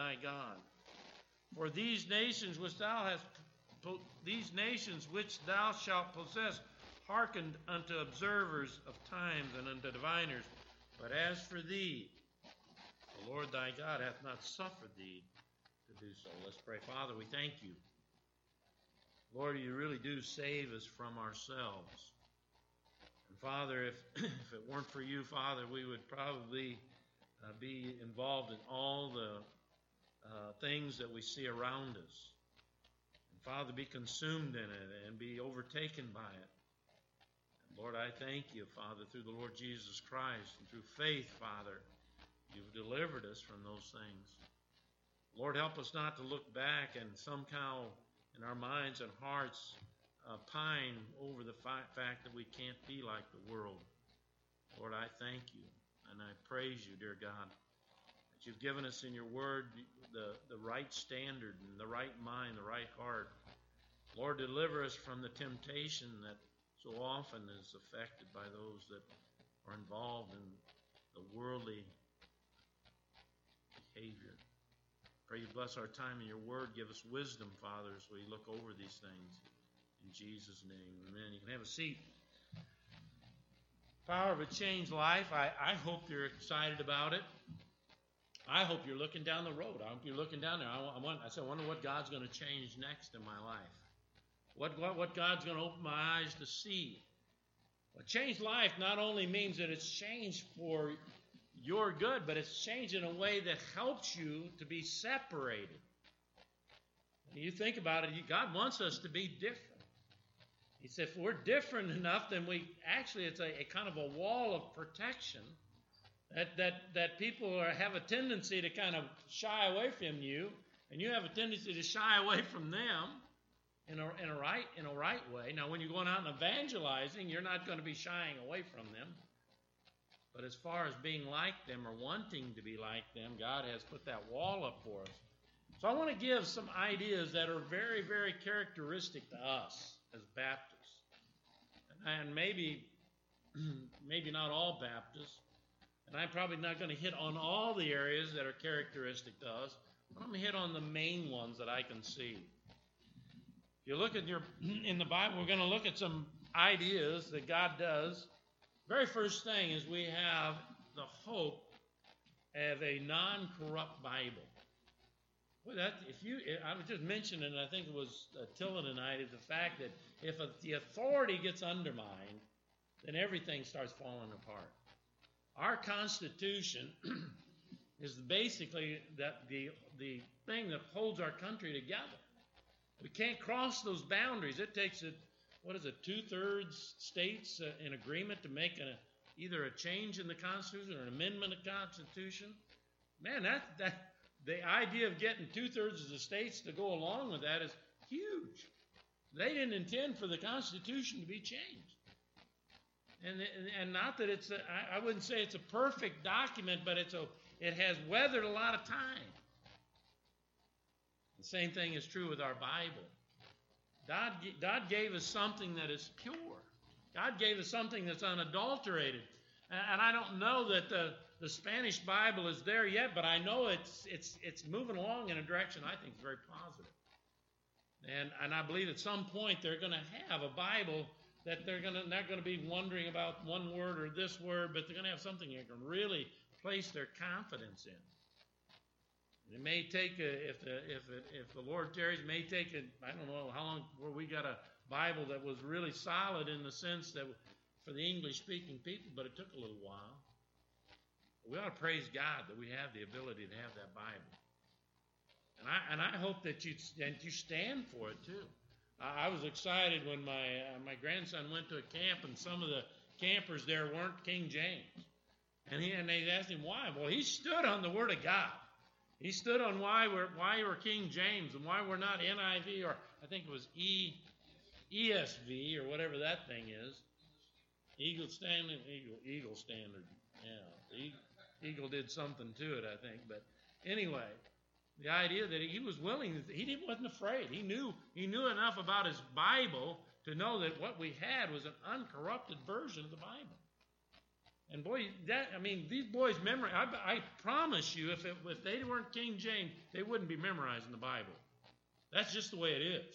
thy God. For these nations which thou hast these nations which thou shalt possess hearkened unto observers of times and unto diviners. But as for thee, the Lord thy God hath not suffered thee to do so. Let's pray. Father, we thank you. Lord, you really do save us from ourselves. And Father, if, if it weren't for you, Father, we would probably uh, be involved in all the uh, things that we see around us. And Father, be consumed in it and be overtaken by it. And Lord, I thank you, Father, through the Lord Jesus Christ and through faith, Father, you've delivered us from those things. Lord, help us not to look back and somehow in our minds and hearts uh, pine over the fi- fact that we can't be like the world. Lord, I thank you and I praise you, dear God, that you've given us in your word the, the right standard and the right mind, the right heart. Lord, deliver us from the temptation that so often is affected by those that are involved in the worldly behavior. Pray you bless our time in your word. Give us wisdom, Father, as we look over these things. In Jesus' name, amen. You can have a seat. Power of a changed life. I, I hope you're excited about it. I hope you're looking down the road. I hope you're looking down there. I, I, want, I said, I wonder what God's going to change next in my life. What, what, what God's going to open my eyes to see. A changed life not only means that it's changed for you're good, but it's changed in a way that helps you to be separated. When you think about it, God wants us to be different. He said, if we're different enough, then we actually, it's a, a kind of a wall of protection that, that, that people are, have a tendency to kind of shy away from you, and you have a tendency to shy away from them in a, in a, right, in a right way. Now, when you're going out and evangelizing, you're not going to be shying away from them. But as far as being like them or wanting to be like them, God has put that wall up for us. So I want to give some ideas that are very, very characteristic to us as Baptists. And maybe, maybe not all Baptists. And I'm probably not going to hit on all the areas that are characteristic to us. But I'm going to hit on the main ones that I can see. If you look at your in the Bible, we're going to look at some ideas that God does very first thing is we have the hope of a non corrupt Bible. Well, that if you, I was just mentioning, I think it was uh, tonight, is the fact that if a, the authority gets undermined, then everything starts falling apart. Our Constitution is basically that the the thing that holds our country together. We can't cross those boundaries. It takes a, what is it, two thirds states uh, in agreement to make a, either a change in the Constitution or an amendment of the Constitution. Man, that, that the idea of getting two thirds of the states to go along with that is huge. They didn't intend for the Constitution to be changed. And, and not that it's, I, wouldn't say it's a perfect document, but it's a, it has weathered a lot of time. The same thing is true with our Bible. God, God gave us something that is pure. God gave us something that's unadulterated. And I don't know that the, the Spanish Bible is there yet, but I know it's, it's, it's moving along in a direction I think is very positive. And, and I believe at some point they're going to have a Bible that they're to, not going to be wondering about one word or this word, but they're going to have something they can really place their confidence in. It may take a, if the if it, if the Lord tarries, may take a I don't know how long where we got a Bible that was really solid in the sense that for the English speaking people, but it took a little while. We ought to praise God that we have the ability to have that Bible, and I and I hope that you and you stand for it too. I, was excited when my uh, my grandson went to a camp and some of the campers there weren't King James, and he and they asked him why. Well, he stood on the Word of God. He stood on why we're why we're King James and why we're not NIV or I think it was E ESV or whatever that thing is. Eagle Standard, Eagle, Eagle Standard. Yeah, Eagle did something to it, I think. But anyway, the idea that he was willing, he didn't wasn't afraid. He knew he knew enough about his Bible to know that what we had was an uncorrupted version of the Bible. And boy, that I mean, these boys memorize. I, I promise you, if it, if they weren't King James, they wouldn't be memorizing the Bible. That's just the way it is.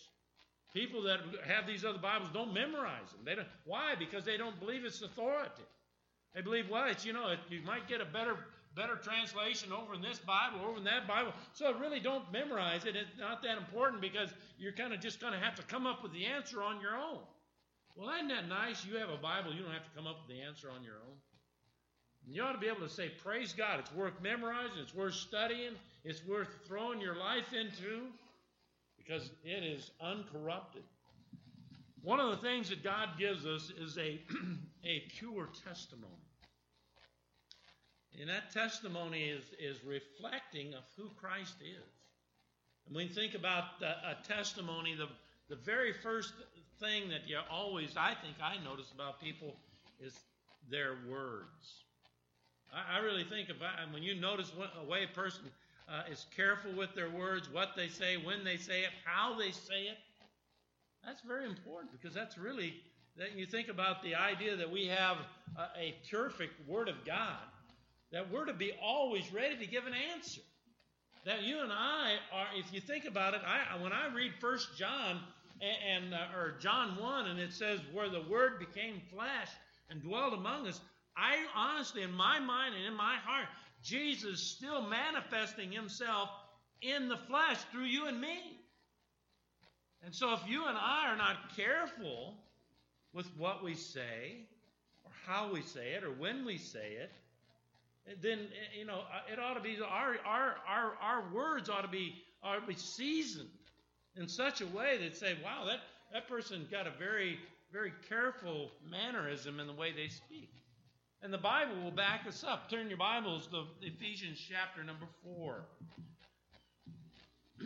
People that have these other Bibles don't memorize them. They don't. Why? Because they don't believe it's authority. They believe, well, it's you know, it, you might get a better better translation over in this Bible, over in that Bible. So really don't memorize it. It's not that important because you're kind of just going to have to come up with the answer on your own. Well, isn't that nice? You have a Bible, you don't have to come up with the answer on your own. You ought to be able to say, Praise God. It's worth memorizing, it's worth studying, it's worth throwing your life into because it is uncorrupted. One of the things that God gives us is a, a pure testimony. And that testimony is, is reflecting of who Christ is. And when think about a testimony, the, the very first thing that you always, I think I notice about people is their words. I, I really think about when you notice what, a way a person uh, is careful with their words, what they say, when they say it, how they say it. That's very important because that's really that you think about the idea that we have a, a perfect Word of God, that we're to be always ready to give an answer. That you and I are, if you think about it, I, when I read First John and, and uh, or John one, and it says where the Word became flesh and dwelt among us, I honestly, in my mind and in my heart, Jesus still manifesting himself in the flesh through you and me. And so, if you and I are not careful with what we say, or how we say it, or when we say it, then you know it ought to be our our our, our words ought to be ought to be seasoned in such a way that say, wow, that that person got a very very careful mannerism in the way they speak. And the Bible will back us up. Turn your Bibles to Ephesians chapter number 4.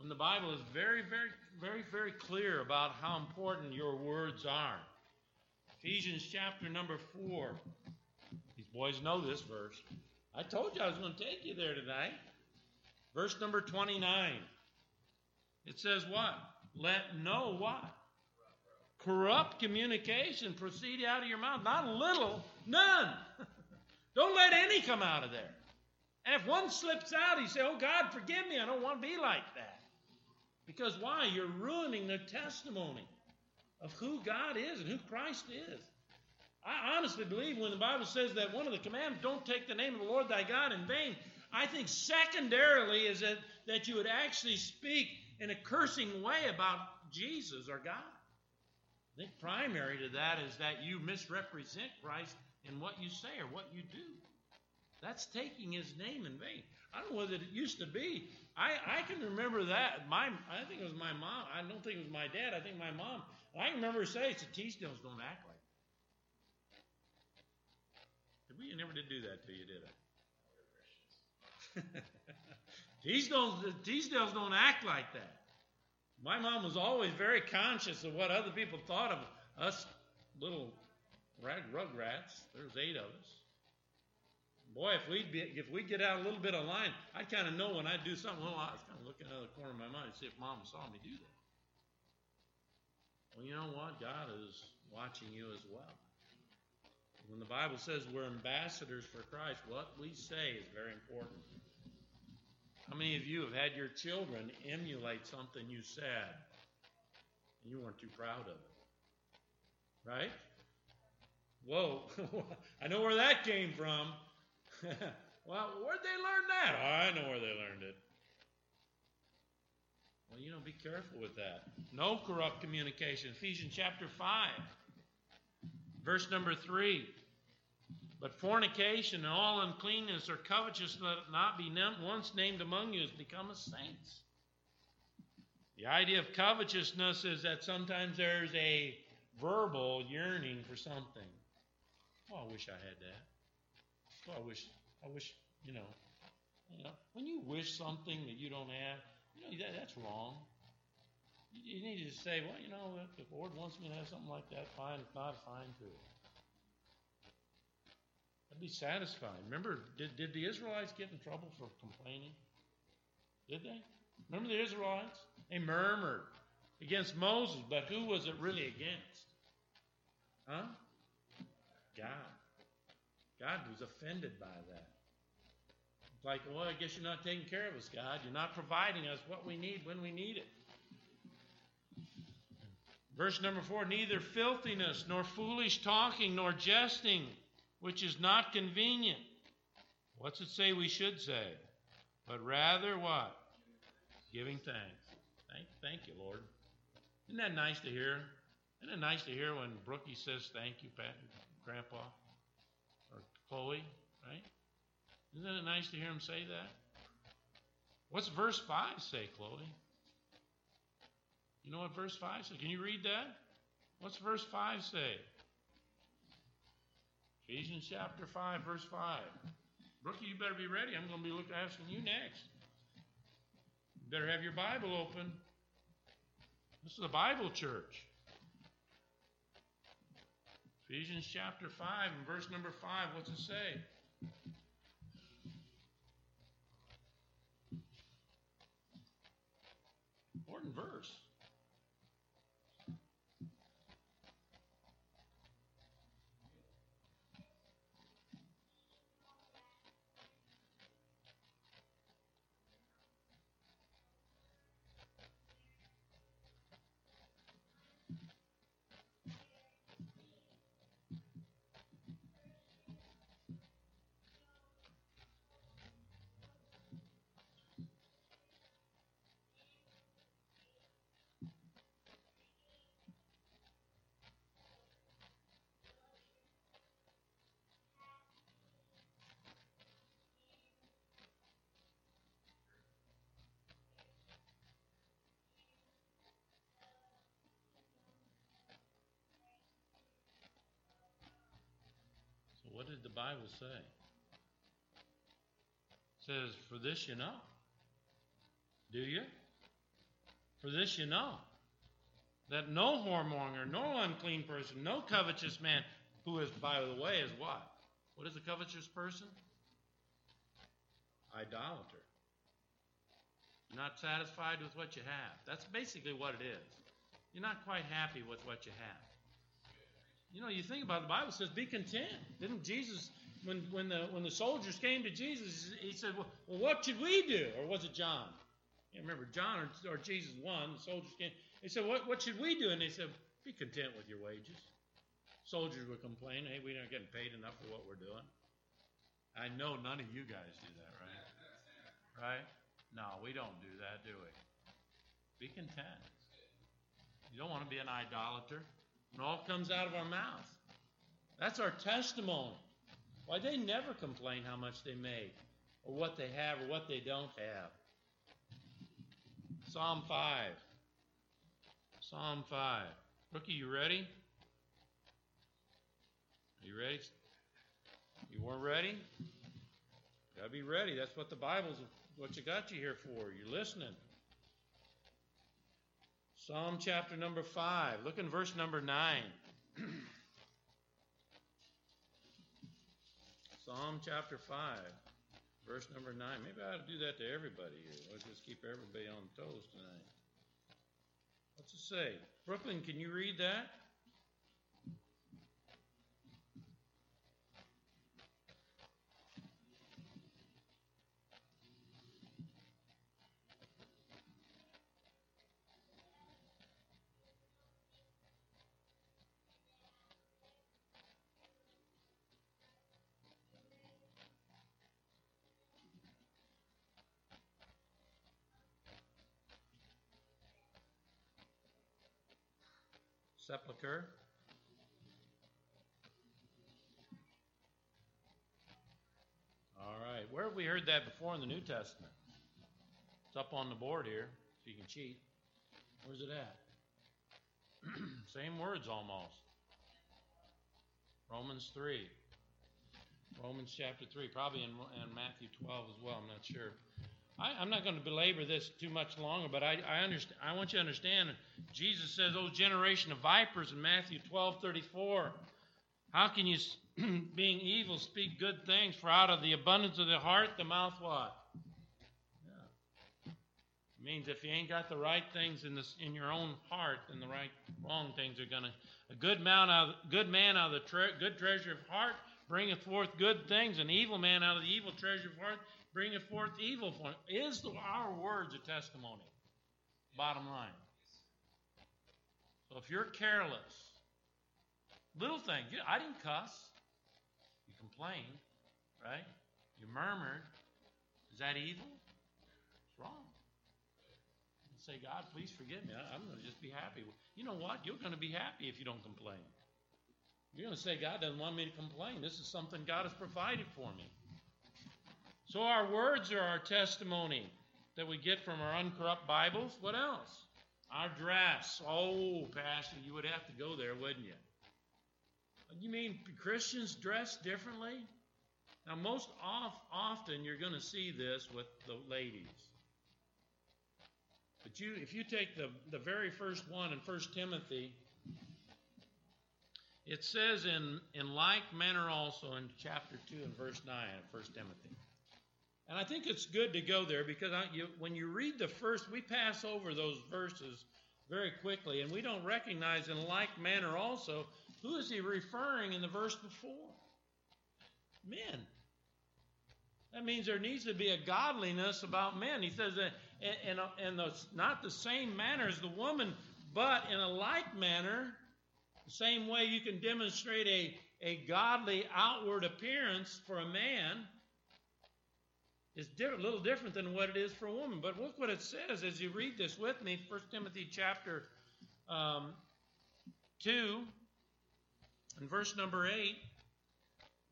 when the Bible is very, very, very, very clear about how important your words are. Ephesians chapter number 4. Boys know this verse. I told you I was going to take you there tonight. Verse number 29. It says what? Let no what? corrupt communication proceed out of your mouth. Not a little, none. don't let any come out of there. And if one slips out, you say, Oh God, forgive me. I don't want to be like that. Because why? You're ruining the testimony of who God is and who Christ is. I honestly believe when the Bible says that one of the commandments, don't take the name of the Lord thy God in vain, I think secondarily is that, that you would actually speak in a cursing way about Jesus or God. I think primary to that is that you misrepresent Christ in what you say or what you do. That's taking his name in vain. I don't know whether it used to be. I, I can remember that. My I think it was my mom. I don't think it was my dad. I think my mom. I can remember her saying, "The Teasdales don't act like." That. We never did do that to you, did I? Teasdales, Teasdales don't act like that. My mom was always very conscious of what other people thought of us little rag rugrats. There's eight of us. Boy, if we if we get out a little bit of line, I kind of know when I do something. Well, I was kind of looking out of the corner of my mind to see if Mom saw me do that. Well, you know what? God is watching you as well. When the Bible says we're ambassadors for Christ, what we say is very important. How many of you have had your children emulate something you said and you weren't too proud of it? Right? Whoa, I know where that came from. well, where'd they learn that? Oh, I know where they learned it. Well, you know, be careful with that. No corrupt communication. Ephesians chapter 5, verse number 3. But fornication and all uncleanness or covetousness let it not be once named among you as become a saints. The idea of covetousness is that sometimes there's a verbal yearning for something. Oh, I wish I had that. Oh, I wish, I wish, you know, you know, when you wish something that you don't have, you know, that, that's wrong. You, you need to say, well, you know, if the Lord wants me to have something like that, fine. If not, fine too. I'd be satisfied. Remember, did, did the Israelites get in trouble for complaining? Did they? Remember the Israelites? They murmured against Moses, but who was it really against? Huh? God. God was offended by that. It's like, well, I guess you're not taking care of us, God. You're not providing us what we need when we need it. Verse number four neither filthiness, nor foolish talking, nor jesting, which is not convenient. What's it say we should say? But rather what? Giving thanks. Thank, thank you, Lord. Isn't that nice to hear? Isn't it nice to hear when Brookie says thank you, Pat, Grandpa? Or Chloe, right? Isn't it nice to hear him say that? What's verse 5 say, Chloe? You know what verse 5 says? Can you read that? What's verse 5 say? Ephesians chapter 5, verse 5. Brookie, you better be ready. I'm going to be looking, asking you next. You better have your Bible open. This is a Bible church. Ephesians chapter 5 and verse number 5, what's it say? Important verse. What did the Bible say? It says, For this you know. Do you? For this you know. That no whoremonger, no unclean person, no covetous man, who is, by the way, is what? What is a covetous person? Idolater. Not satisfied with what you have. That's basically what it is. You're not quite happy with what you have. You know, you think about it, the Bible says, "Be content." Didn't Jesus, when when the when the soldiers came to Jesus, he said, "Well, well what should we do?" Or was it John? I can't remember John or, or Jesus one. The soldiers came. They said, "What what should we do?" And they said, "Be content with your wages." Soldiers would complain, "Hey, we're not getting paid enough for what we're doing." I know none of you guys do that, right? Right? No, we don't do that, do we? Be content. You don't want to be an idolater. It all comes out of our mouth. That's our testimony. Why they never complain how much they make, or what they have, or what they don't have. Psalm 5. Psalm 5. Rookie, you ready? Are you ready? You weren't ready? Gotta be ready. That's what the Bible's what you got you here for. You're listening. Psalm chapter number 5. Look in verse number 9. Psalm chapter 5, verse number 9. Maybe I ought to do that to everybody here. Let's just keep everybody on toes tonight. What's it say? Brooklyn, can you read that? Sepulcher. All right. Where have we heard that before in the New Testament? It's up on the board here, so you can cheat. Where's it at? Same words almost. Romans 3. Romans chapter 3, probably in, in Matthew 12 as well, I'm not sure. I, am not going to belabor this too much longer, but I, I, understand, I want you to understand Jesus says, "Oh, generation of vipers" in Matthew 12 34. How can you, being evil, speak good things? For out of the abundance of the heart, the mouth what? Yeah. It means if you ain't got the right things in this in your own heart, then the right wrong things are gonna. A good man out, good man out of the tre- good treasure of heart bringeth forth good things, an evil man out of the evil treasure of heart bringeth forth evil. For is the, our words a testimony? Bottom line. So if you're careless, little things, I didn't cuss. You complained, right? You murmured. Is that evil? It's wrong. Say, God, please forgive me. I'm going to just be happy. You know what? You're going to be happy if you don't complain. You're going to say, God doesn't want me to complain. This is something God has provided for me. So our words are our testimony that we get from our uncorrupt Bibles. What else? Our dress. Oh, Pastor, you would have to go there, wouldn't you? You mean Christians dress differently? Now, most off, often you're going to see this with the ladies. But you, if you take the, the very first one in 1 Timothy, it says in, in like manner also in chapter 2 and verse 9 of 1 Timothy. And I think it's good to go there because I, you, when you read the first, we pass over those verses very quickly, and we don't recognize in like manner also who is he referring in the verse before? Men. That means there needs to be a godliness about men. He says that in the, not the same manner as the woman, but in a like manner, the same way you can demonstrate a, a godly outward appearance for a man is a little different than what it is for a woman. But look what it says as you read this with me 1 Timothy chapter um, 2 and verse number 8.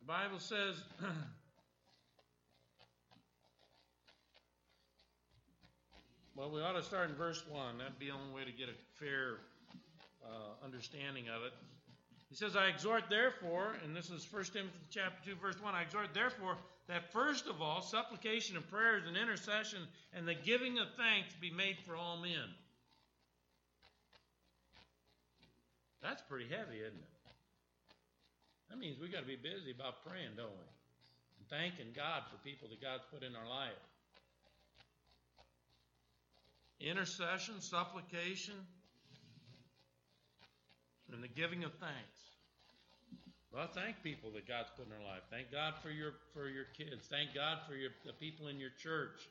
The Bible says, well, we ought to start in verse 1. That'd be the only way to get a fair uh, understanding of it. He says, I exhort therefore, and this is 1 Timothy chapter 2, verse 1, I exhort therefore that first of all, supplication and prayers and intercession and the giving of thanks be made for all men. That's pretty heavy, isn't it? That means we've got to be busy about praying, don't we? And thanking God for people that God's put in our life. Intercession, supplication, and the giving of thanks. Well, thank people that God's put in our life. Thank God for your for your kids. Thank God for your the people in your church.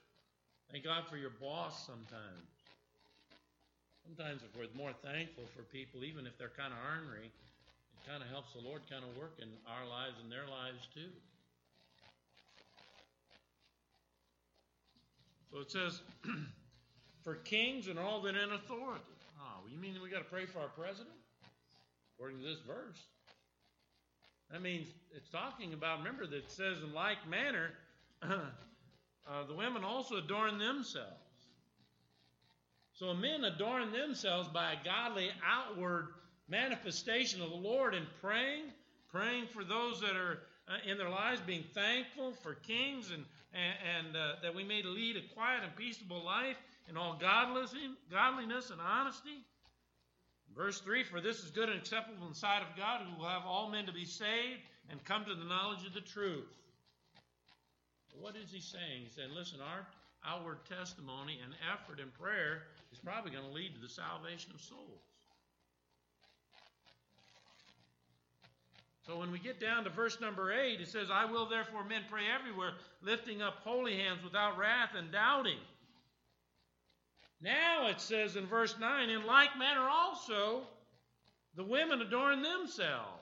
Thank God for your boss sometimes. Sometimes if we're more thankful for people, even if they're kind of ornery, it kind of helps the Lord kind of work in our lives and their lives too. So it says, for kings and all that in authority. Oh, you mean we got to pray for our president? According to this verse. That means it's talking about, remember, that it says in like manner, uh, the women also adorn themselves. So men adorn themselves by a godly outward manifestation of the Lord in praying, praying for those that are uh, in their lives, being thankful for kings, and, and, uh, that we may lead a quiet and peaceable life in all godliness and honesty. Verse 3 For this is good and acceptable in the sight of God, who will have all men to be saved and come to the knowledge of the truth. What is he saying? He's saying, listen, our outward testimony and effort and prayer is probably going to lead to the salvation of souls. So when we get down to verse number 8, it says, I will therefore men pray everywhere, lifting up holy hands without wrath and doubting. Now it says in verse 9, in like manner also, the women adorn themselves.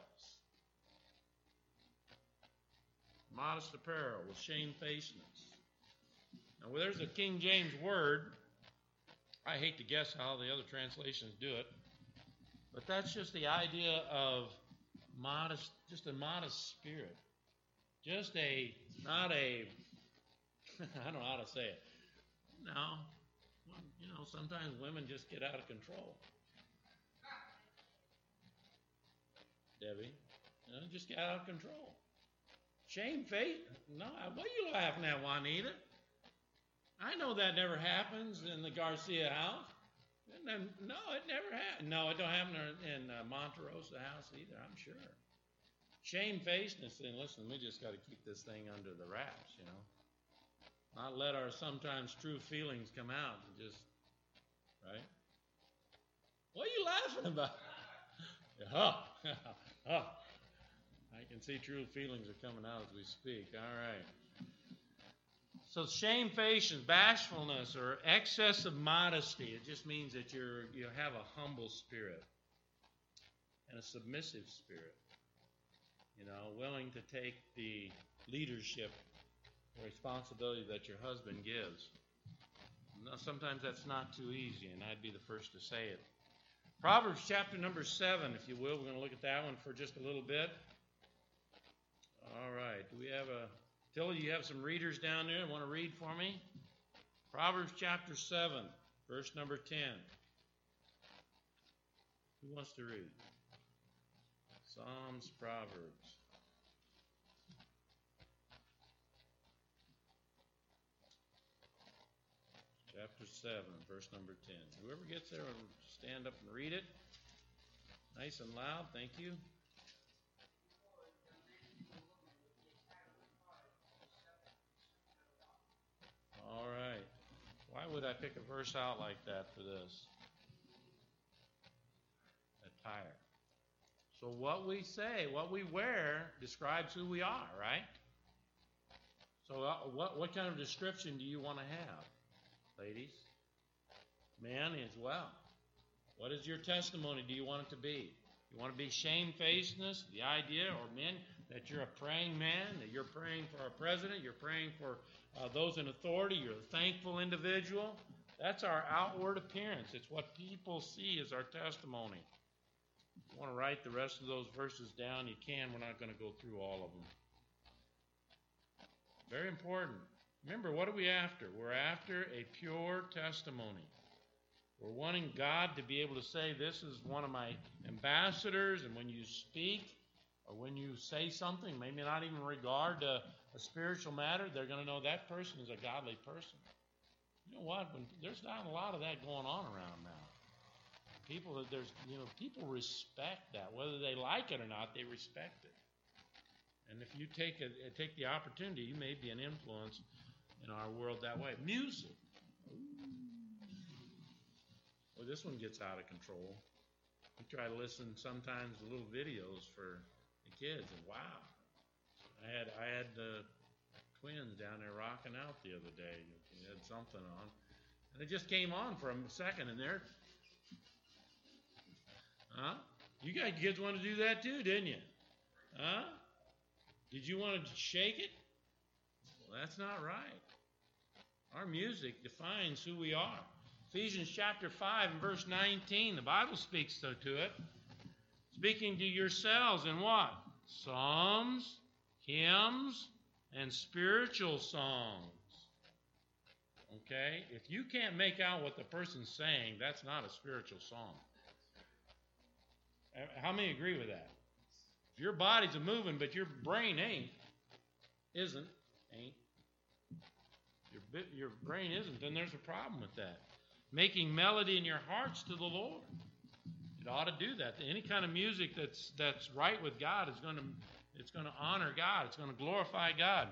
Modest apparel with shamefacedness. Now, well, there's a King James word. I hate to guess how the other translations do it, but that's just the idea of modest, just a modest spirit. Just a, not a, I don't know how to say it. No, you know, sometimes women just get out of control. Debbie, you know, just get out of control. Shame, faith? No, what are you laughing at, Juanita? I know that never happens in the Garcia house. No, it never happened. No, it don't happen in uh, Monterosa house either, I'm sure. Shamefacedness, and listen, we just got to keep this thing under the wraps, you know. Not let our sometimes true feelings come out and just, right? What are you laughing about? oh. I can see true feelings are coming out as we speak. All right. So shamefaciousness, bashfulness, or excess of modesty, it just means that you're you have a humble spirit and a submissive spirit. You know, willing to take the leadership responsibility that your husband gives. Now, sometimes that's not too easy, and I'd be the first to say it. Proverbs chapter number 7, if you will. We're going to look at that one for just a little bit. All right. Do we have a. Tilly, you have some readers down there. Want to read for me? Proverbs chapter 7, verse number 10. Who wants to read? Psalms, Proverbs. Chapter 7, verse number 10. Whoever gets there, stand up and read it. Nice and loud. Thank you. All right. Why would I pick a verse out like that for this? Attire. So, what we say, what we wear, describes who we are, right? So, uh, what, what kind of description do you want to have? Ladies, men as well. What is your testimony? Do you want it to be? You want to be shamefacedness, the idea, or men, that you're a praying man, that you're praying for our president, you're praying for uh, those in authority, you're a thankful individual. That's our outward appearance. It's what people see as our testimony. If you want to write the rest of those verses down, you can. We're not going to go through all of them. Very important. Remember, what are we after? We're after a pure testimony. We're wanting God to be able to say, This is one of my ambassadors, and when you speak or when you say something, maybe not even regard to a spiritual matter, they're going to know that person is a godly person. You know what? When, there's not a lot of that going on around now. People, that there's, you know, people respect that. Whether they like it or not, they respect it. And if you take a, take the opportunity, you may be an influence in our world that way. Music. Well, this one gets out of control. We try to listen sometimes to little videos for the kids, and wow, I had I had the twins down there rocking out the other day. They had something on, and it just came on for a second, and there, huh? You guys kids want to do that too, didn't you? Huh? Did you want to shake it? Well, that's not right. Our music defines who we are. Ephesians chapter 5 and verse 19, the Bible speaks so to it. Speaking to yourselves in what? Psalms, hymns, and spiritual songs. Okay? If you can't make out what the person's saying, that's not a spiritual song. Uh, how many agree with that? If your body's a moving, but your brain ain't, isn't, ain't, your, your brain isn't, then there's a problem with that. Making melody in your hearts to the Lord. It ought to do that. Any kind of music that's that's right with God is going to it's going to honor God. It's going to glorify God.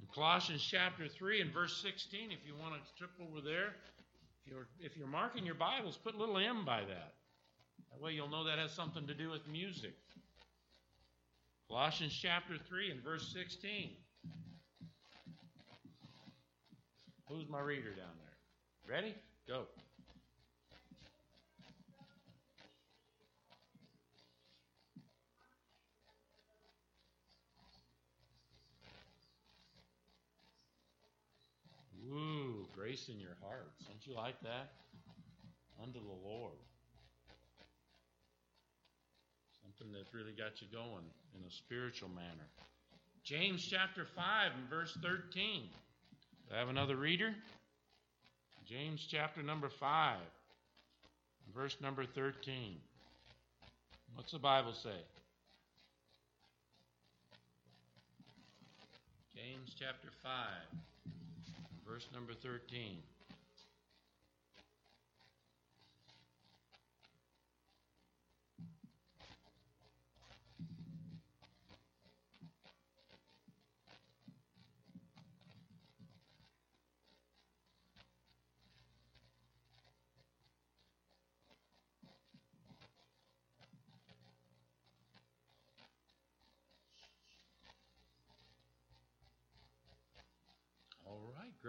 In Colossians chapter 3 and verse 16, if you want to trip over there, if you're, if you're marking your Bibles, put a little M by that. That way you'll know that has something to do with music. Colossians chapter 3 and verse 16. Who's my reader down there? Ready? Go. Ooh, grace in your hearts. Don't you like that? Unto the Lord. Something that's really got you going in a spiritual manner. James chapter 5 and verse 13. I have another reader? James chapter number 5, verse number 13. What's the Bible say? James chapter 5, verse number 13.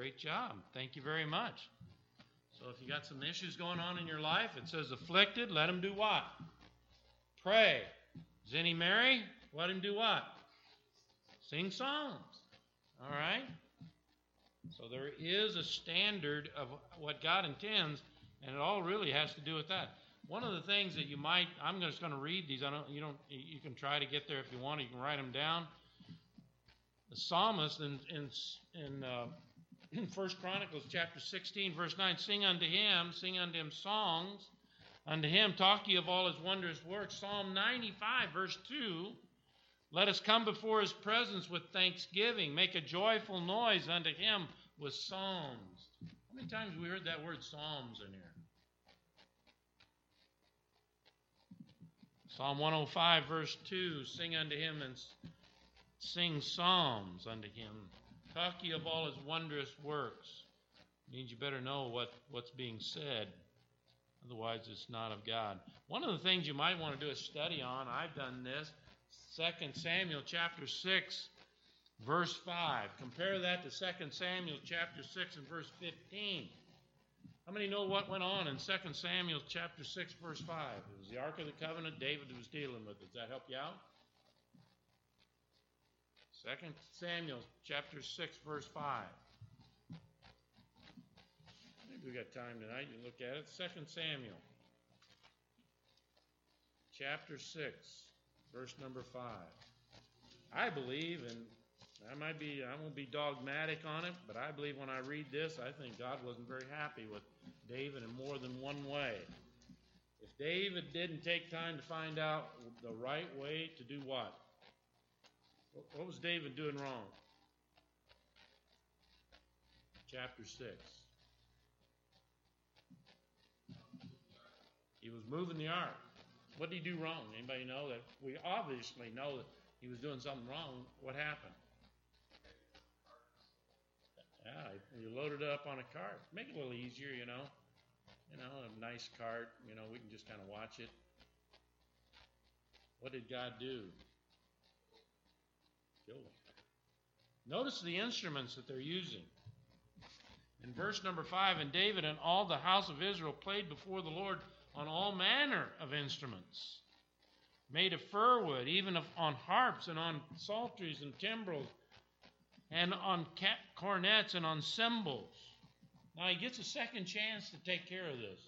Great job. Thank you very much. So if you got some issues going on in your life, it says afflicted, let him do what? Pray. Is merry? Let him do what? Sing psalms. All right? So there is a standard of what God intends, and it all really has to do with that. One of the things that you might, I'm just going to read these. I don't, you don't, you can try to get there if you want. You can write them down. The psalmist in in in uh, First Chronicles chapter 16, verse 9, sing unto him, sing unto him songs, unto him talk ye of all his wondrous works. Psalm 95, verse 2, let us come before his presence with thanksgiving, make a joyful noise unto him with psalms. How many times we heard that word psalms in here? Psalm 105, verse 2, sing unto him and sing psalms unto him Talk ye of all his wondrous works. Means you better know what, what's being said. Otherwise, it's not of God. One of the things you might want to do a study on, I've done this, 2 Samuel chapter 6, verse 5. Compare that to 2 Samuel chapter 6 and verse 15. How many know what went on in 2 Samuel chapter 6, verse 5? It was the Ark of the Covenant David was dealing with. it. Does that help you out? Second Samuel chapter 6, verse 5. Maybe we got time tonight. You look at it. Second Samuel chapter 6, verse number 5. I believe, and I might be, I won't be dogmatic on it, but I believe when I read this, I think God wasn't very happy with David in more than one way. If David didn't take time to find out the right way to do what? What was David doing wrong? Chapter 6. He was moving the ark. What did he do wrong? Anybody know that? We obviously know that he was doing something wrong. What happened? Yeah, you loaded it up on a cart. Make it a little easier, you know. You know, a nice cart. You know, we can just kind of watch it. What did God do? Notice the instruments that they're using. In verse number 5, and David and all the house of Israel played before the Lord on all manner of instruments, made of fir wood, even on harps and on psalteries and timbrels, and on cornets and on cymbals. Now he gets a second chance to take care of this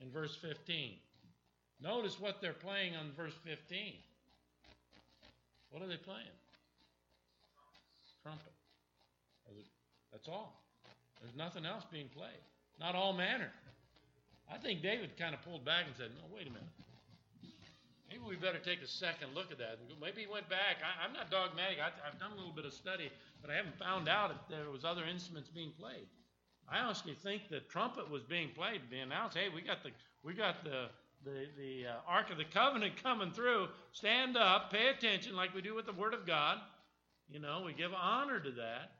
in verse 15. Notice what they're playing on verse 15. What are they playing? Trumpet. That's all. There's nothing else being played. Not all manner. I think David kind of pulled back and said, No, wait a minute. Maybe we better take a second look at that. Maybe he went back. I, am not dogmatic. I, have done a little bit of study, but I haven't found out if there was other instruments being played. I honestly think the trumpet was being played. They announced, "Hey, we got the we got the the the uh, Ark of the Covenant coming through. Stand up, pay attention, like we do with the Word of God." You know, we give honor to that.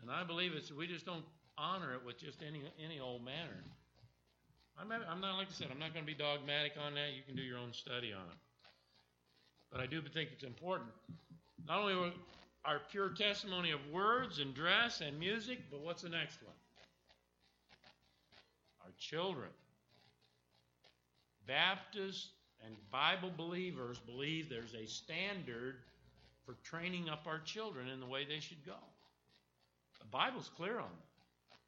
And I believe it's we just don't honor it with just any any old manner. I'm, I'm not like I said, I'm not going to be dogmatic on that. You can do your own study on it. But I do think it's important. Not only our pure testimony of words and dress and music, but what's the next one? Our children. Baptists and Bible believers believe there's a standard for training up our children in the way they should go. The Bible's clear on that.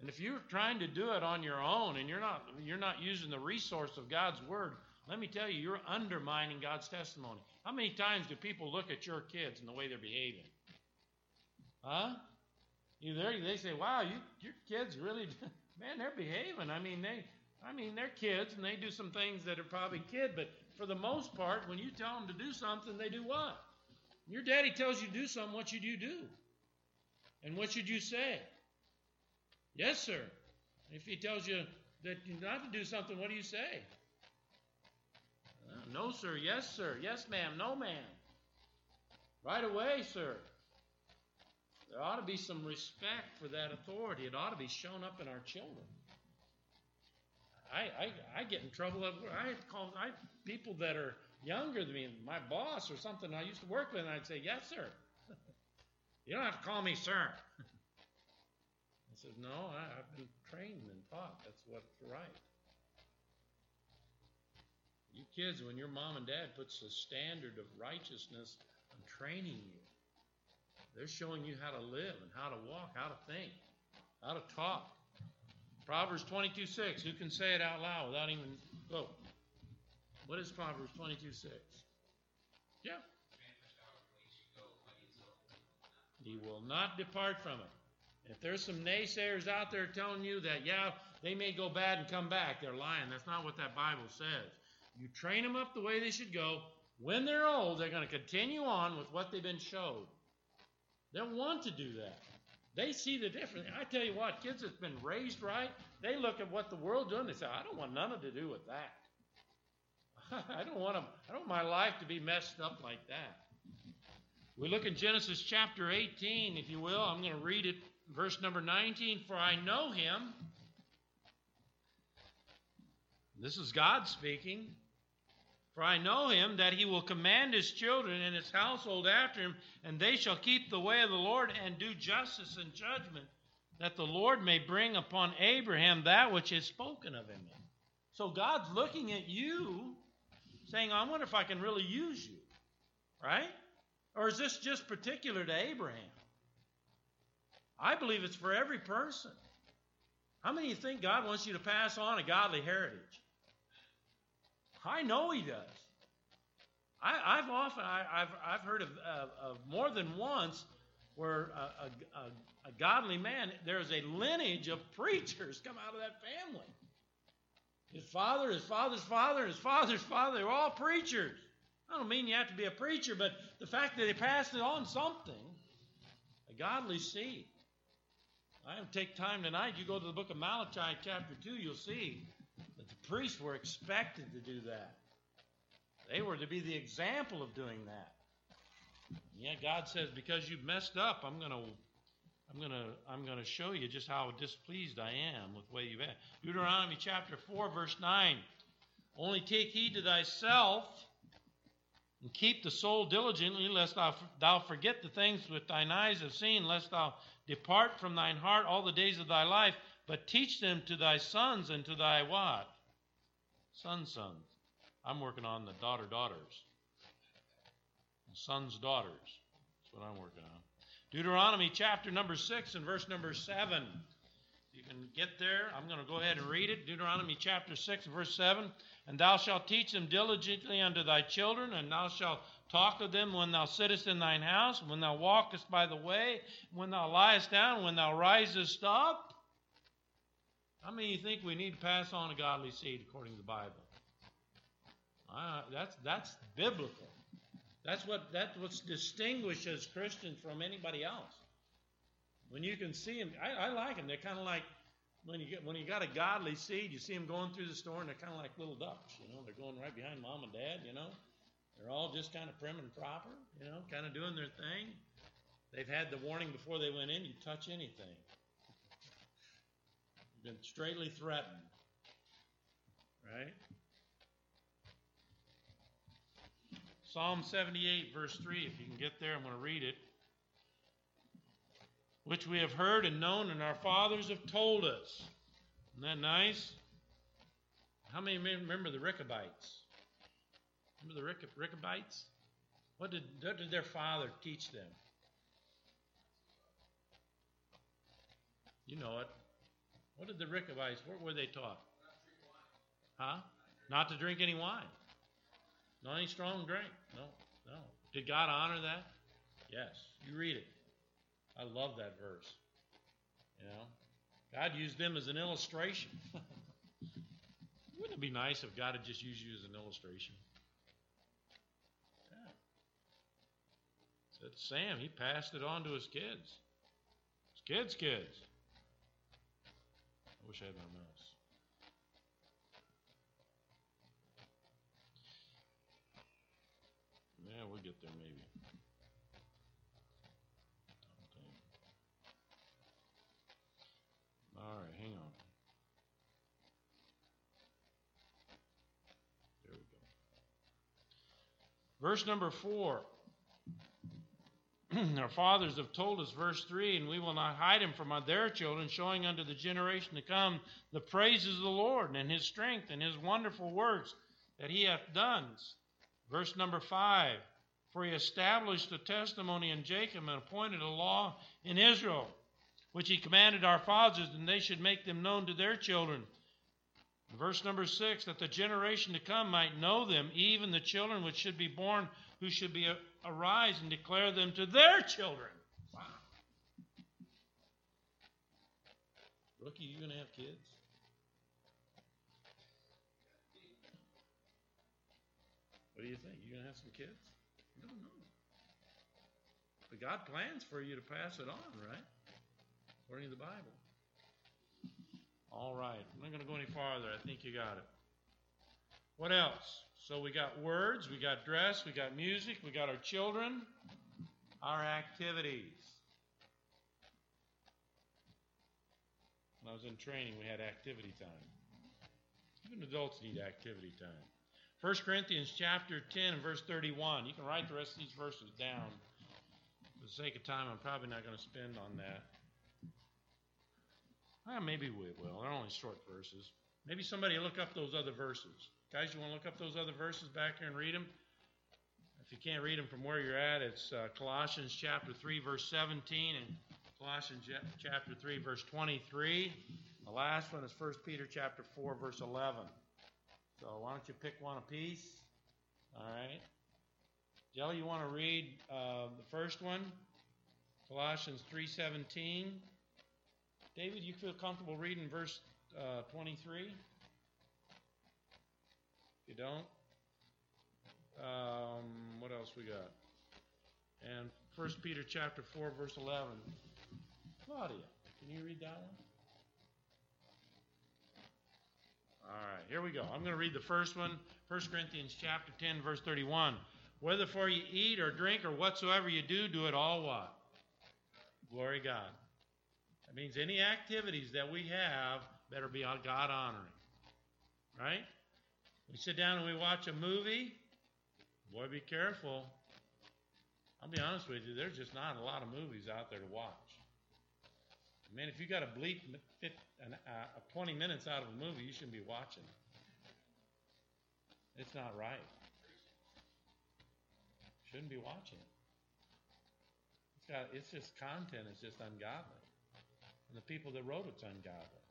And if you're trying to do it on your own and you're not you're not using the resource of God's word, let me tell you, you're undermining God's testimony. How many times do people look at your kids and the way they're behaving? Huh? You there? They say, "Wow, you, your kids really, man, they're behaving." I mean, they, I mean, they're kids and they do some things that are probably kid, but for the most part, when you tell them to do something, they do what? Your daddy tells you to do something, what should you do? And what should you say? Yes, sir. If he tells you that you're not to do something, what do you say? Uh, no, sir. Yes, sir. Yes, ma'am. No, ma'am. Right away, sir. There ought to be some respect for that authority. It ought to be shown up in our children. I, I, I get in trouble. I call I people that are younger than me, my boss or something I used to work with, and I'd say, Yes, sir. you don't have to call me sir. I says, No, I, I've been trained and taught. That's what's right. You kids, when your mom and dad puts a standard of righteousness on training you, they're showing you how to live and how to walk, how to think, how to talk. Proverbs 22 6. Who can say it out loud without even. Go. What is Proverbs 22 6? Yeah. He will not depart from it. If there's some naysayers out there telling you that, yeah, they may go bad and come back, they're lying. That's not what that Bible says. You train them up the way they should go. When they're old, they're going to continue on with what they've been showed. They'll want to do that. They see the difference. I tell you what, kids that's been raised right, they look at what the world's doing. They say, "I don't want nothing to do with that. I don't want them, I don't want my life to be messed up like that." We look in Genesis chapter 18, if you will. I'm going to read it, verse number 19. For I know him. This is God speaking. For I know him that he will command his children and his household after him, and they shall keep the way of the Lord and do justice and judgment, that the Lord may bring upon Abraham that which is spoken of him. So God's looking at you, saying, I wonder if I can really use you. Right? Or is this just particular to Abraham? I believe it's for every person. How many of you think God wants you to pass on a godly heritage? I know He does. I, have often I, have I've heard of, uh, of, more than once where a, a, a, a godly man there's a lineage of preachers come out of that family. His father, his father's father, his father's father, they're all preachers. I don't mean you have to be a preacher, but the fact that they passed it on something, a godly seed. I don't take time tonight. You go to the book of Malachi, chapter 2, you'll see that the priests were expected to do that. They were to be the example of doing that. Yeah, God says, because you've messed up, I'm gonna I'm gonna I'm gonna show you just how displeased I am with the way you've acted. Deuteronomy chapter 4, verse 9. Only take heed to thyself and keep the soul diligently, lest thou, thou forget the things which thine eyes have seen, lest thou depart from thine heart all the days of thy life, but teach them to thy sons and to thy what? Sons, sons. I'm working on the daughter, daughters. Sons, daughters. That's what I'm working on. Deuteronomy chapter number 6 and verse number 7. You can get there. I'm going to go ahead and read it. Deuteronomy chapter 6, verse 7. And thou shalt teach them diligently unto thy children, and thou shalt talk of them when thou sittest in thine house, when thou walkest by the way, when thou liest down, when thou risest up. How many you think we need to pass on a godly seed according to the Bible? Uh, that's that's biblical. That's what that's what distinguishes Christians from anybody else. When you can see them, I, I like them. They're kind of like when you get when you got a godly seed, you see them going through the store, and they're kind of like little ducks. You know, they're going right behind mom and dad. You know, they're all just kind of prim and proper. You know, kind of doing their thing. They've had the warning before they went in. You touch anything, been straightly threatened. Right. Psalm 78, verse 3, if you can get there, I'm going to read it which we have heard and known, and our fathers have told us. Isn't that nice? How many remember the Rechabites? Remember the Rick, Rechabites? What did, what did their father teach them? You know it. What did the Rechabites, what were they taught? Huh? Not to drink any wine. Not any strong drink. No, no. Did God honor that? Yes. You read it. I love that verse. You know, God used them as an illustration. Wouldn't it be nice if God had just used you as an illustration? Yeah. Said Sam, he passed it on to his kids. His kids' kids. I wish I had my. Yeah, we'll get there maybe. All right, hang on. There we go. Verse number four. our fathers have told us, verse 3, and we will not hide him from their children, showing unto the generation to come the praises of the Lord and his strength and his wonderful works that he hath done. Verse number 5 For he established a testimony in Jacob and appointed a law in Israel, which he commanded our fathers, and they should make them known to their children. Verse number 6 That the generation to come might know them, even the children which should be born, who should be uh, arise and declare them to their children. Wow. Rookie, you gonna have kids? What do you think? You gonna have some kids? But God plans for you to pass it on, right? According to the Bible. All right. I'm not going to go any farther. I think you got it. What else? So we got words, we got dress, we got music, we got our children, our activities. When I was in training, we had activity time. Even adults need activity time. 1 Corinthians chapter 10 and verse 31. You can write the rest of these verses down. For the sake of time, I'm probably not going to spend on that. Well, maybe we will. They're only short verses. Maybe somebody look up those other verses. Guys, you want to look up those other verses back here and read them? If you can't read them from where you're at, it's uh, Colossians chapter 3, verse 17, and Colossians chapter 3, verse 23. The last one is 1 Peter chapter 4, verse 11. So why don't you pick one apiece? All right. Jelly, you want to read uh, the first one? Colossians 3:17. David, you feel comfortable reading verse uh, 23? you don't, um, what else we got? And 1 Peter chapter 4, verse 11. Claudia, can you read that one? All right, here we go. I'm going to read the first one. 1 Corinthians chapter 10, verse 31. Whether for you eat or drink or whatsoever you do, do it all what? Glory God. That means any activities that we have better be God honoring. Right? We sit down and we watch a movie. Boy, be careful. I'll be honest with you, there's just not a lot of movies out there to watch. I mean, if you got to bleep uh, 20 minutes out of a movie, you shouldn't be watching It's not right. Shouldn't be watching it. It's got it's just content is just ungodly. And the people that wrote it's ungodly.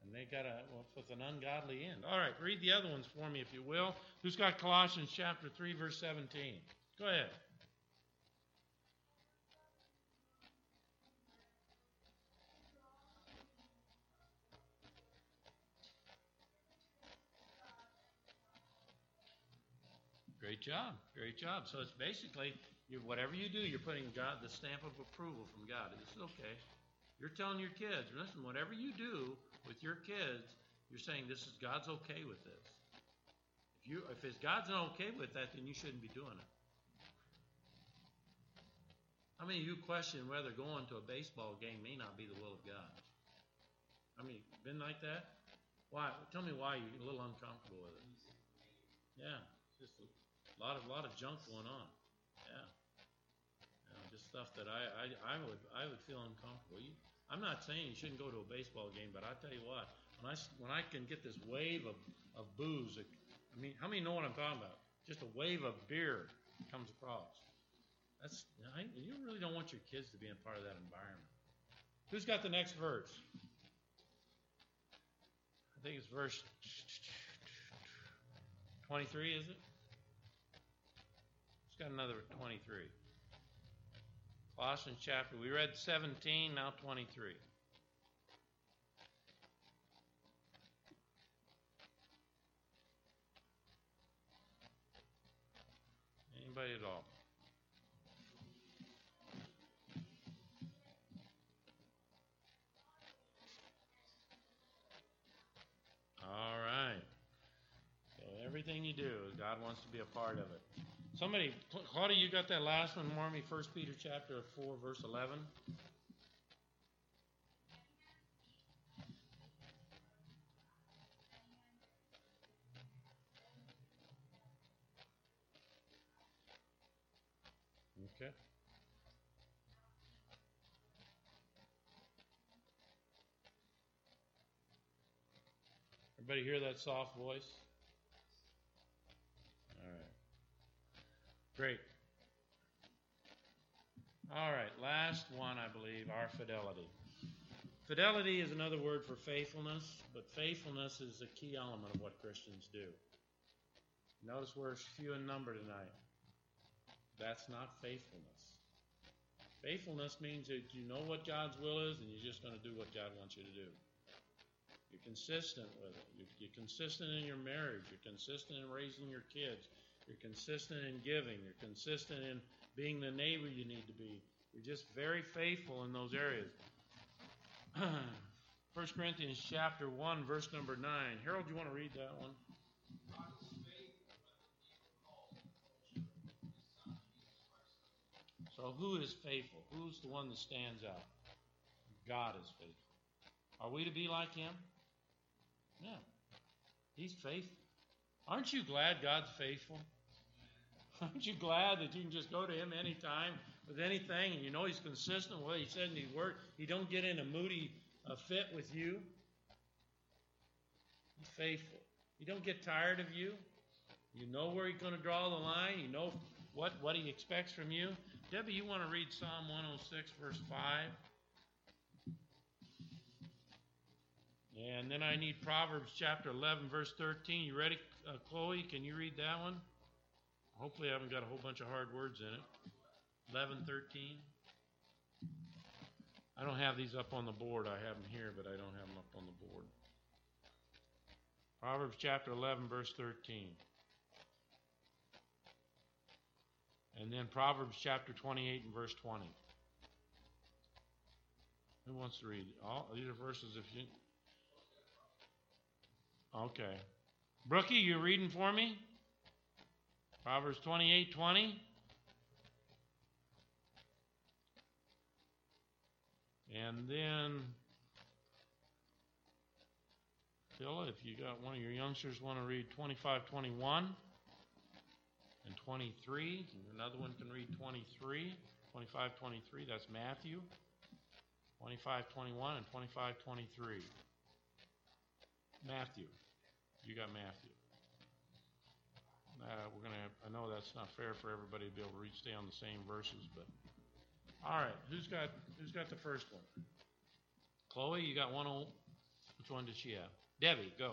And they got a well, with an ungodly end. All right, read the other ones for me, if you will. Who's got Colossians chapter 3, verse 17? Go ahead. Great job. Great job. So it's basically you, whatever you do, you're putting God the stamp of approval from God. It's okay. You're telling your kids, listen, whatever you do, with your kids, you're saying this is God's okay with this. If you if it's God's not okay with that, then you shouldn't be doing it. How many of you question whether going to a baseball game may not be the will of God? I mean, been like that? Why? Tell me why you're a little uncomfortable with it. Yeah, just a lot of lot of junk going on. Yeah, you know, just stuff that I, I I would I would feel uncomfortable. You, I'm not saying you shouldn't go to a baseball game, but I tell you what, when I when I can get this wave of of booze, I mean, how many know what I'm talking about? Just a wave of beer comes across. That's I, you really don't want your kids to be in part of that environment. Who's got the next verse? I think it's verse 23, is it? Got another 23. Colossians chapter, we read 17, now 23. Anybody at all? All right. So everything you do, God wants to be a part of it. Somebody, Claudia, you got that last one for me? First Peter chapter four, verse eleven. Okay. Everybody hear that soft voice? Great. All right, last one, I believe, our fidelity. Fidelity is another word for faithfulness, but faithfulness is a key element of what Christians do. Notice we're few in number tonight. That's not faithfulness. Faithfulness means that you know what God's will is and you're just going to do what God wants you to do. You're consistent with it. You're, consistent in your marriage. You're consistent in raising your kids. You're consistent in giving. You're consistent in being the neighbor you need to be. You're just very faithful in those areas. 1 Corinthians chapter 1, verse number 9. Harold, do you want to read that one? So, who is faithful? Who's the one that stands out? God is faithful. Are we to be like Him? Yeah. He's faithful. Aren't you glad God's faithful? Aren't you glad that you can just go to Him anytime with anything, and you know He's consistent with what He said in His Word. He don't get in a moody uh, fit with you. He's faithful. He don't get tired of you. You know where He's going to draw the line. You know what what He expects from you. Debbie, you want to read Psalm 106, verse 5? And then I need Proverbs chapter 11, verse 13. You ready, uh, Chloe? Can you read that one? Hopefully, I haven't got a whole bunch of hard words in it. 11, 13. I don't have these up on the board. I have them here, but I don't have them up on the board. Proverbs chapter 11, verse 13. And then Proverbs chapter 28 and verse 20. Who wants to read? All these are verses if you Okay. Brookie, you reading for me? Proverbs 28 20. And then, Phil, if you got one of your youngsters want to read 25 21 and 23, another one can read 23, 25 23, that's Matthew. 25 21 and 25 23. Matthew. You got Matthew. Uh, we're gonna. I know that's not fair for everybody to be able to reach on the same verses, but all right. Who's got Who's got the first one? Chloe, you got one. On, which one did she have? Debbie, go.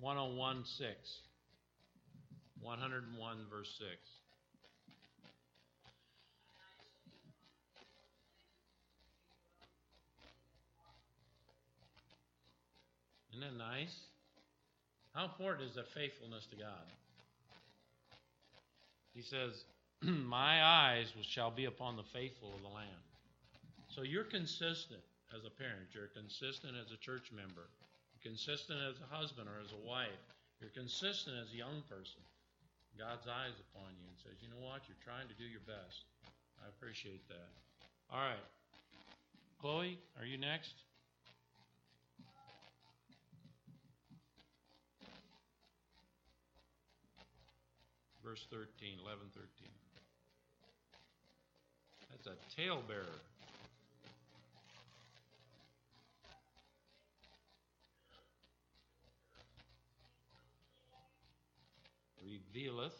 1016. 101 verse 6. Isn't that nice? How important is that faithfulness to God? He says, My eyes shall be upon the faithful of the land. So you're consistent as a parent, you're consistent as a church member, you're consistent as a husband or as a wife, you're consistent as a young person. God's eyes upon you and says, You know what? You're trying to do your best. I appreciate that. All right. Chloe, are you next? Verse 13, 11, 13. That's a talebearer. Revealeth.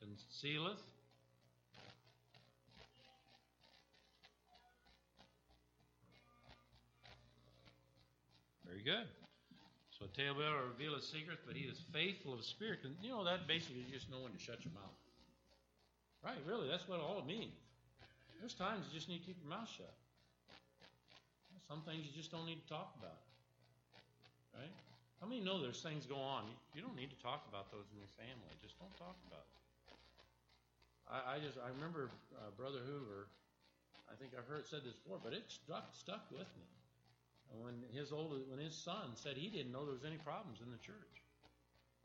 Concealeth. Good. So a talebearer will reveal his secrets, but he is faithful of spirit. And you know that basically is just knowing to shut your mouth. Right, really, that's what all it means. There's times you just need to keep your mouth shut. Some things you just don't need to talk about. Right? How many know there's things go on? You don't need to talk about those in your family. Just don't talk about it. I, I just I remember uh, Brother Hoover. I think I've heard said this before, but it stuck stuck with me when his old when his son said he didn't know there was any problems in the church.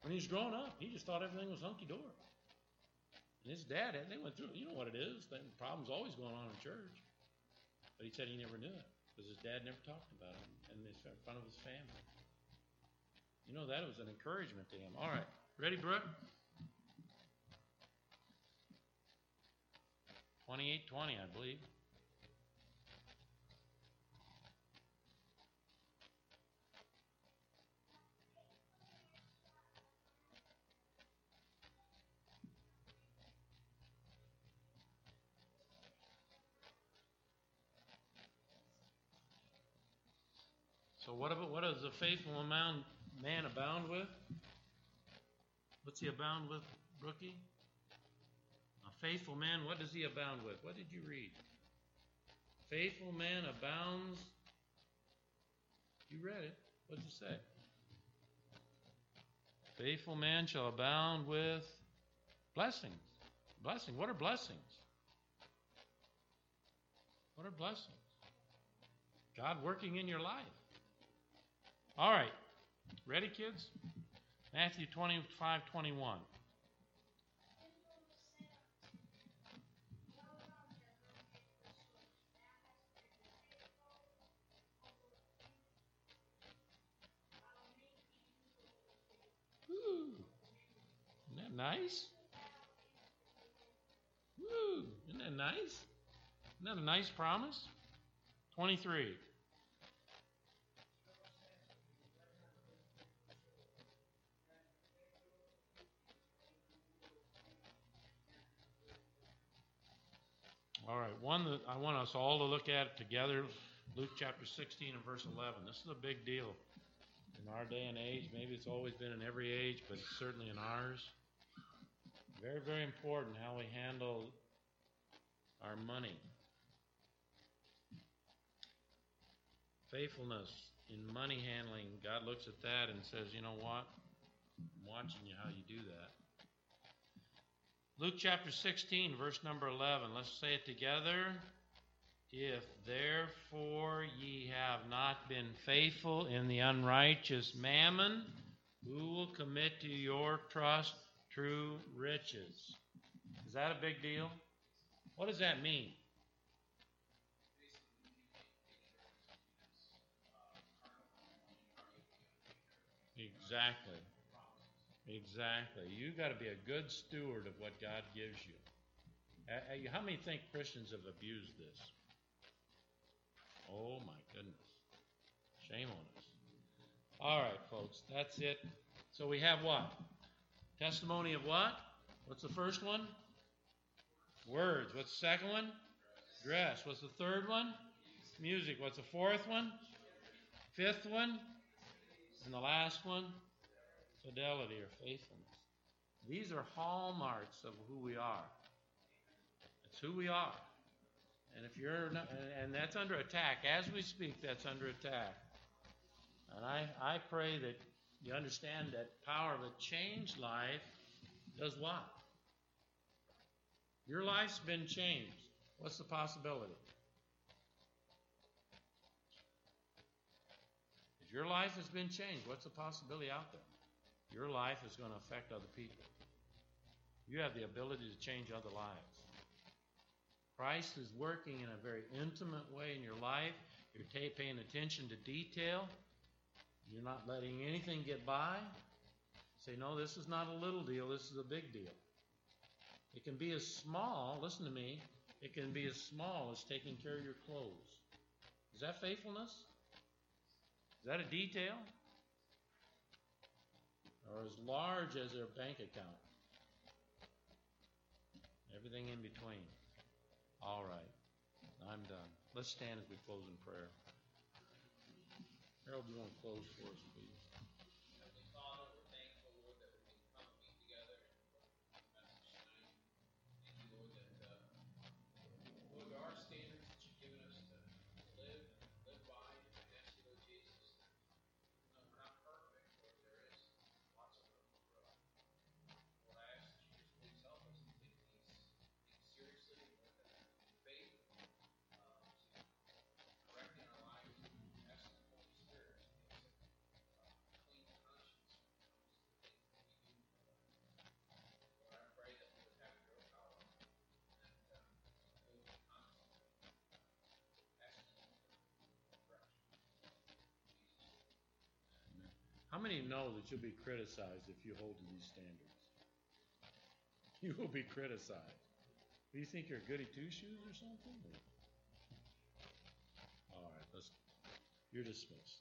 When he was growing up, he just thought everything was hunky dory. And his dad, they went through. You know what it is? The problems always going on in church. But he said he never knew it because his dad never talked about it and in front of his family. You know, that was an encouragement to him. All right. Ready, Brooke? 2820, I believe. So what about what does a faithful man abound with? What's he abound with, Brookie? A faithful man, what does he abound with? What did you read? Faithful man abounds. You read it. What did you say? Faithful man shall abound with blessings. Blessing. What are blessings? What are blessings? God working in your life. All right. Ready, kids? Matthew 25 21. Woo. Isn't that nice? Woo. Isn't that nice? Isn't that a nice promise? 23. All right, one that I want us all to look at together Luke chapter 16 and verse 11. This is a big deal in our day and age. Maybe it's always been in every age, but it's certainly in ours. Very, very important how we handle our money. Faithfulness in money handling, God looks at that and says, you know what? I'm watching you how you do that. Luke chapter 16, verse number 11. Let's say it together. If therefore ye have not been faithful in the unrighteous mammon, who will commit to your trust true riches? Is that a big deal? What does that mean? Exactly. Exactly. You've got to be a good steward of what God gives you. How many think Christians have abused this? Oh my goodness. Shame on us. All right, folks, that's it. So we have what? Testimony of what? What's the first one? Words. What's the second one? Dress. What's the third one? Music. What's the fourth one? Fifth one? And the last one? Fidelity or faithfulness. These are hallmarks of who we are. It's who we are. And if you're not, and that's under attack as we speak, that's under attack. And I, I pray that you understand that power of a changed life does what? Your life's been changed. What's the possibility? If your life has been changed, what's the possibility out there? Your life is going to affect other people. You have the ability to change other lives. Christ is working in a very intimate way in your life. You're paying attention to detail. You're not letting anything get by. Say, no, this is not a little deal, this is a big deal. It can be as small, listen to me, it can be as small as taking care of your clothes. Is that faithfulness? Is that a detail? Or as large as their bank account. Everything in between. All right. I'm done. Let's stand as we close in prayer. Harold, you want to close for us, please? How many know that you'll be criticized if you hold to these standards? You will be criticized. Do you think you're goody two shoes or something? All right, let's. You're dismissed.